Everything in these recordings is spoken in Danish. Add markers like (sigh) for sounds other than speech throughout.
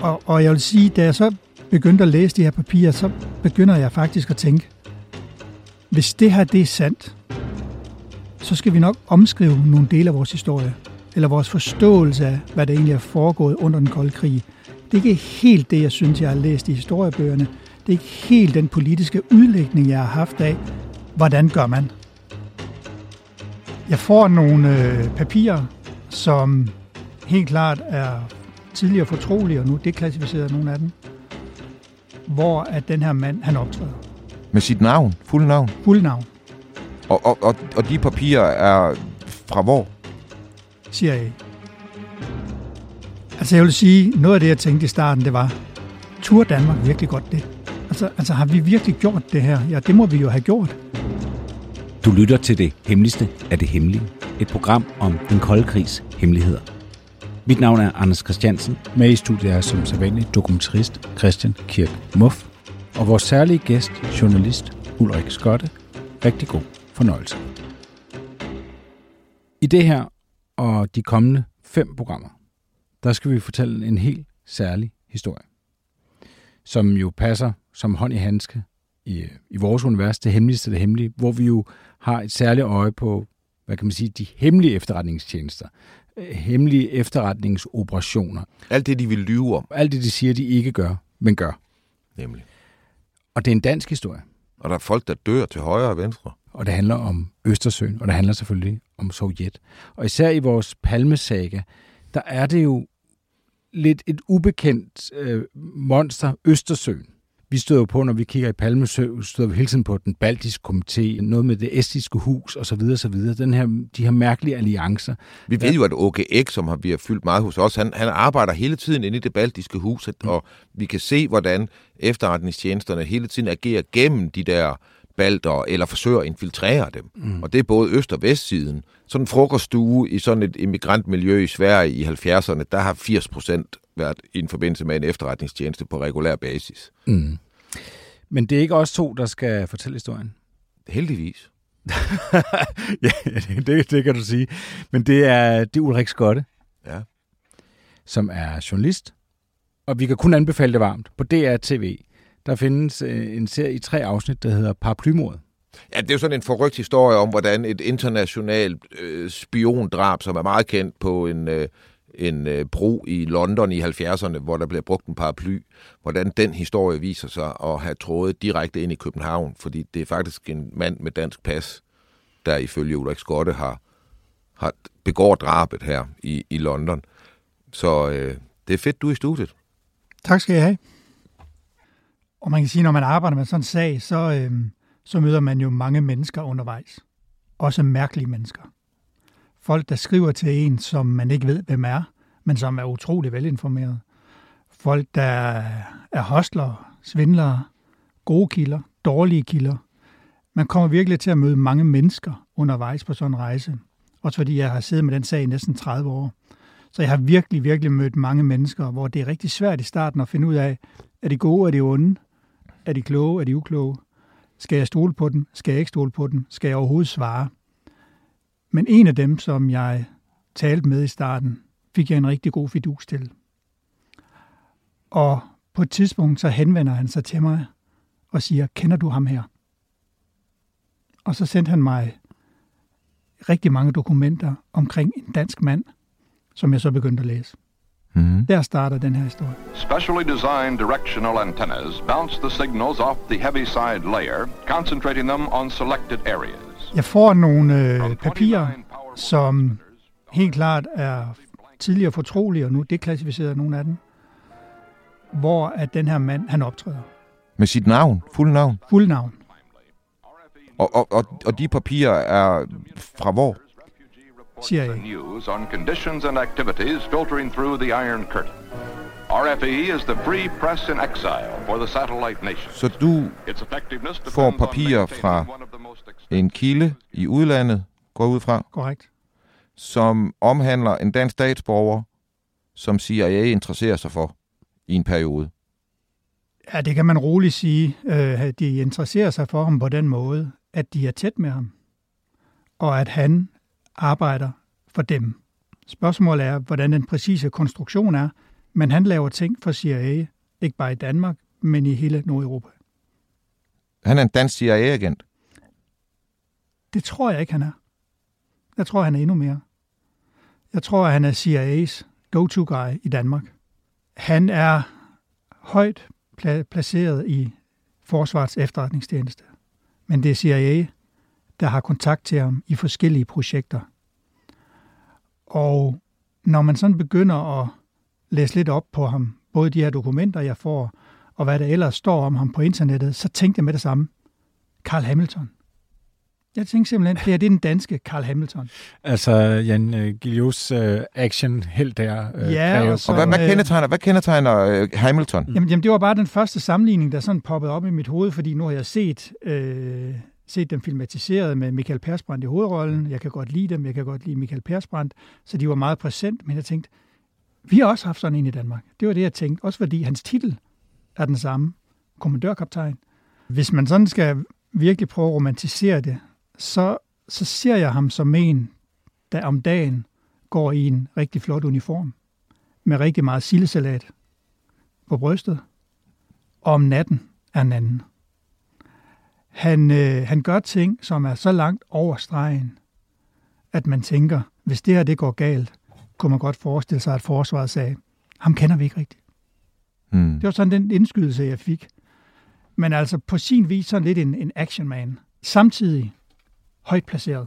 Og jeg vil sige, da jeg så begyndte at læse de her papirer, så begynder jeg faktisk at tænke, hvis det her det er sandt, så skal vi nok omskrive nogle dele af vores historie, eller vores forståelse af, hvad der egentlig er foregået under den kolde krig. Det er ikke helt det, jeg synes, jeg har læst i historiebøgerne. Det er ikke helt den politiske udlægning, jeg har haft af, hvordan gør man. Jeg får nogle øh, papirer, som helt klart er tidligere fortrolige, og nu deklassificeret nogle af dem, hvor at den her mand, han optræder. Med sit navn, fuld navn. Fuld navn, Og, og, og, og de papirer er fra hvor? CIA. Altså jeg vil sige, noget af det, jeg tænkte i starten, det var, tur Danmark virkelig godt det? Altså, altså har vi virkelig gjort det her? Ja, det må vi jo have gjort. Du lytter til det hemmeligste af det hemmelige. Et program om den kolde krigs hemmeligheder. Mit navn er Anders Christiansen. Med i studiet er som sædvanlig dokumentarist Christian Kirk Muff, og vores særlige gæst, journalist Ulrik Skotte. Rigtig god fornøjelse. I det her og de kommende fem programmer, der skal vi fortælle en helt særlig historie, som jo passer som hånd i handske i, i vores univers, det hemmeligste af det hemmelige, hvor vi jo har et særligt øje på, hvad kan man sige, de hemmelige efterretningstjenester, hemmelige efterretningsoperationer, Alt det, de vil lyve om, alt det, de siger, de ikke gør, men gør. nemlig. Og det er en dansk historie, Og der er folk, der dør til højre og venstre. og det handler om Østersøen, og det handler selvfølgelig om Sovjet. Og især i vores palmesaga, der er det jo lidt et ubekendt øh, monster, Østersøen. Vi støder jo på, når vi kigger i Palmesø, støder vi hele tiden på den baltiske komité, noget med det estiske hus osv. osv. Den her, de her mærkelige alliancer. Vi ved jo, at OGX, som har, vi har fyldt meget hos os, han, han arbejder hele tiden inde i det baltiske hus, mm. og vi kan se, hvordan efterretningstjenesterne hele tiden agerer gennem de der balter, eller forsøger at infiltrere dem. Mm. Og det er både øst- og vestsiden. Sådan en frokoststue i sådan et immigrantmiljø i Sverige i 70'erne, der har 80 procent været i en forbindelse med en efterretningstjeneste på regulær basis. Mm. Men det er ikke os to, der skal fortælle historien. Heldigvis. (laughs) ja, det, det, det kan du sige. Men det er, det er Ulrik Skotte, Ja. som er journalist, og vi kan kun anbefale det varmt. På DR TV, der findes øh, en serie i tre afsnit, der hedder Paraplymordet. Ja, det er jo sådan en forrygt historie om, hvordan et internationalt øh, spiondrab, som er meget kendt på en, øh, en øh, bro i London i 70'erne, hvor der bliver brugt en paraply, hvordan den historie viser sig at have trådet direkte ind i København, fordi det er faktisk en mand med dansk pas, der ifølge Ulrik Skotte har, har begår drabet her i, i London. Så øh, det er fedt, du er i studiet. Tak skal jeg have. Og man kan sige, når man arbejder med sådan en sag, så, øh, så møder man jo mange mennesker undervejs. Også mærkelige mennesker. Folk, der skriver til en, som man ikke ved, hvem er, men som er utrolig velinformeret. Folk, der er hostlere, svindlere, gode kilder, dårlige kilder. Man kommer virkelig til at møde mange mennesker undervejs på sådan en rejse. Også fordi jeg har siddet med den sag i næsten 30 år. Så jeg har virkelig, virkelig mødt mange mennesker, hvor det er rigtig svært i starten at finde ud af, er de gode, er de onde? Er de kloge, er de ukloge? Skal jeg stole på den? Skal jeg ikke stole på den? Skal jeg overhovedet svare? Men en af dem, som jeg talte med i starten, fik jeg en rigtig god fidus til. Og på et tidspunkt så henvender han sig til mig og siger, kender du ham her? Og så sendte han mig rigtig mange dokumenter omkring en dansk mand, som jeg så begyndte at læse. Mm-hmm. Der starter den her historie. Specially designed directional antennas bounce the signals off the heavy-side layer, concentrating them on selected areas. Jeg får nogle øh, papirer, 29 powerful som helt klart er tidligere fortrolige, og nu deklassificeret nogle af dem, hvor at den her mand, han optræder. Med sit navn, fuld navn. Fuld navn. Og, og, og, og de papirer er fra hvor? And news on conditions and activities filtering through the Iron Curtain. RFE is the free press in exile for the satellite nation. Så du får papirer fra en kilde i udlandet, går ud fra, Korrekt. som omhandler en dansk statsborger, som CIA interesserer sig for i en periode. Ja, det kan man roligt sige. Øh, at de interesserer sig for ham på den måde, at de er tæt med ham, og at han arbejder for dem. Spørgsmålet er, hvordan den præcise konstruktion er, Men han laver ting for CIA, ikke bare i Danmark, men i hele Nordeuropa. Han er en dansk CIA-agent. Det tror jeg ikke, han er. Jeg tror, han er endnu mere. Jeg tror, han er CIA's go-to-guy i Danmark. Han er højt pla- placeret i Forsvarets efterretningstjeneste. Men det er CIA, der har kontakt til ham i forskellige projekter. Og når man sådan begynder at læse lidt op på ham, både de her dokumenter, jeg får, og hvad der ellers står om ham på internettet, så tænkte jeg med det samme. Carl Hamilton. Jeg tænkte simpelthen, det er det er den danske Carl Hamilton. Altså Jan uh, Gilios uh, action helt der. Uh, Ja, og Og så- hvad, hvad øh, kendetegner, hvad kendetegner uh, Hamilton? Jamen, jamen, det var bare den første sammenligning, der sådan poppede op i mit hoved, fordi nu har jeg set, øh, set dem filmatiseret med Michael Persbrandt i hovedrollen. Jeg kan godt lide dem, jeg kan godt lide Michael Persbrandt, så de var meget præsent, men jeg tænkte, vi har også haft sådan en i Danmark. Det var det, jeg tænkte, også fordi hans titel er den samme, kommandørkaptajn. Hvis man sådan skal virkelig prøve at romantisere det, så, så ser jeg ham som en, der om dagen går i en rigtig flot uniform, med rigtig meget sildesalat på brystet, og om natten er en anden. Han, øh, han gør ting, som er så langt over stregen, at man tænker, hvis det her det går galt, kunne man godt forestille sig, at forsvaret sagde, ham kender vi ikke rigtigt. Hmm. Det var sådan den indskydelse, jeg fik. Men altså på sin vis sådan lidt en, en actionman. Samtidig højt placeret.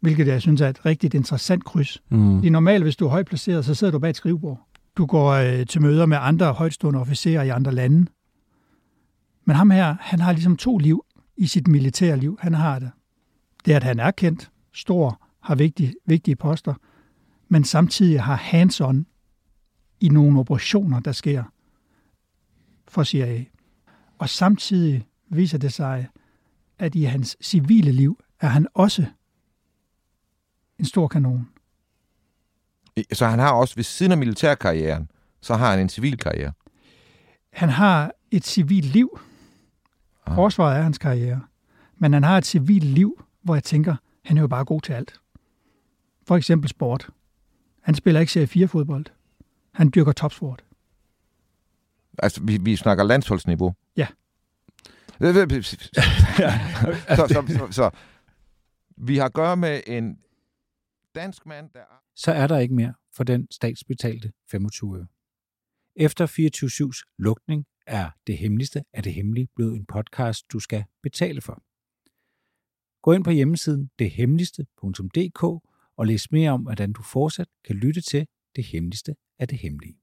Hvilket jeg synes er et rigtig interessant kryds. Mm. Fordi normalt, hvis du er højt placeret, så sidder du bag et skrivebord. Du går øh, til møder med andre højtstående officerer i andre lande. Men ham her, han har ligesom to liv i sit militære liv. Han har det. Det at han er kendt, stor, har vigtige, vigtige poster, men samtidig har hands-on i nogle operationer, der sker for CIA. Og samtidig viser det sig, at i hans civile liv er han også en stor kanon. Så han har også, ved siden af militærkarrieren, så har han en civil karriere. Han har et civilt liv. Ah. Forsvaret er hans karriere. Men han har et civilt liv, hvor jeg tænker, han er jo bare god til alt. For eksempel sport. Han spiller ikke serie 4-fodbold. Han dyrker topsport. Altså, vi, vi snakker landsholdsniveau. Ja. så, så, så, så, vi har at gøre med en dansk mand, der... så er der ikke mere for den statsbetalte 25 øre. Efter 24-7's lukning er det hemmeligste af det hemmelige blevet en podcast, du skal betale for. Gå ind på hjemmesiden dethemmeligste.dk og læs mere om, hvordan du fortsat kan lytte til det hemmeligste af det hemmelige.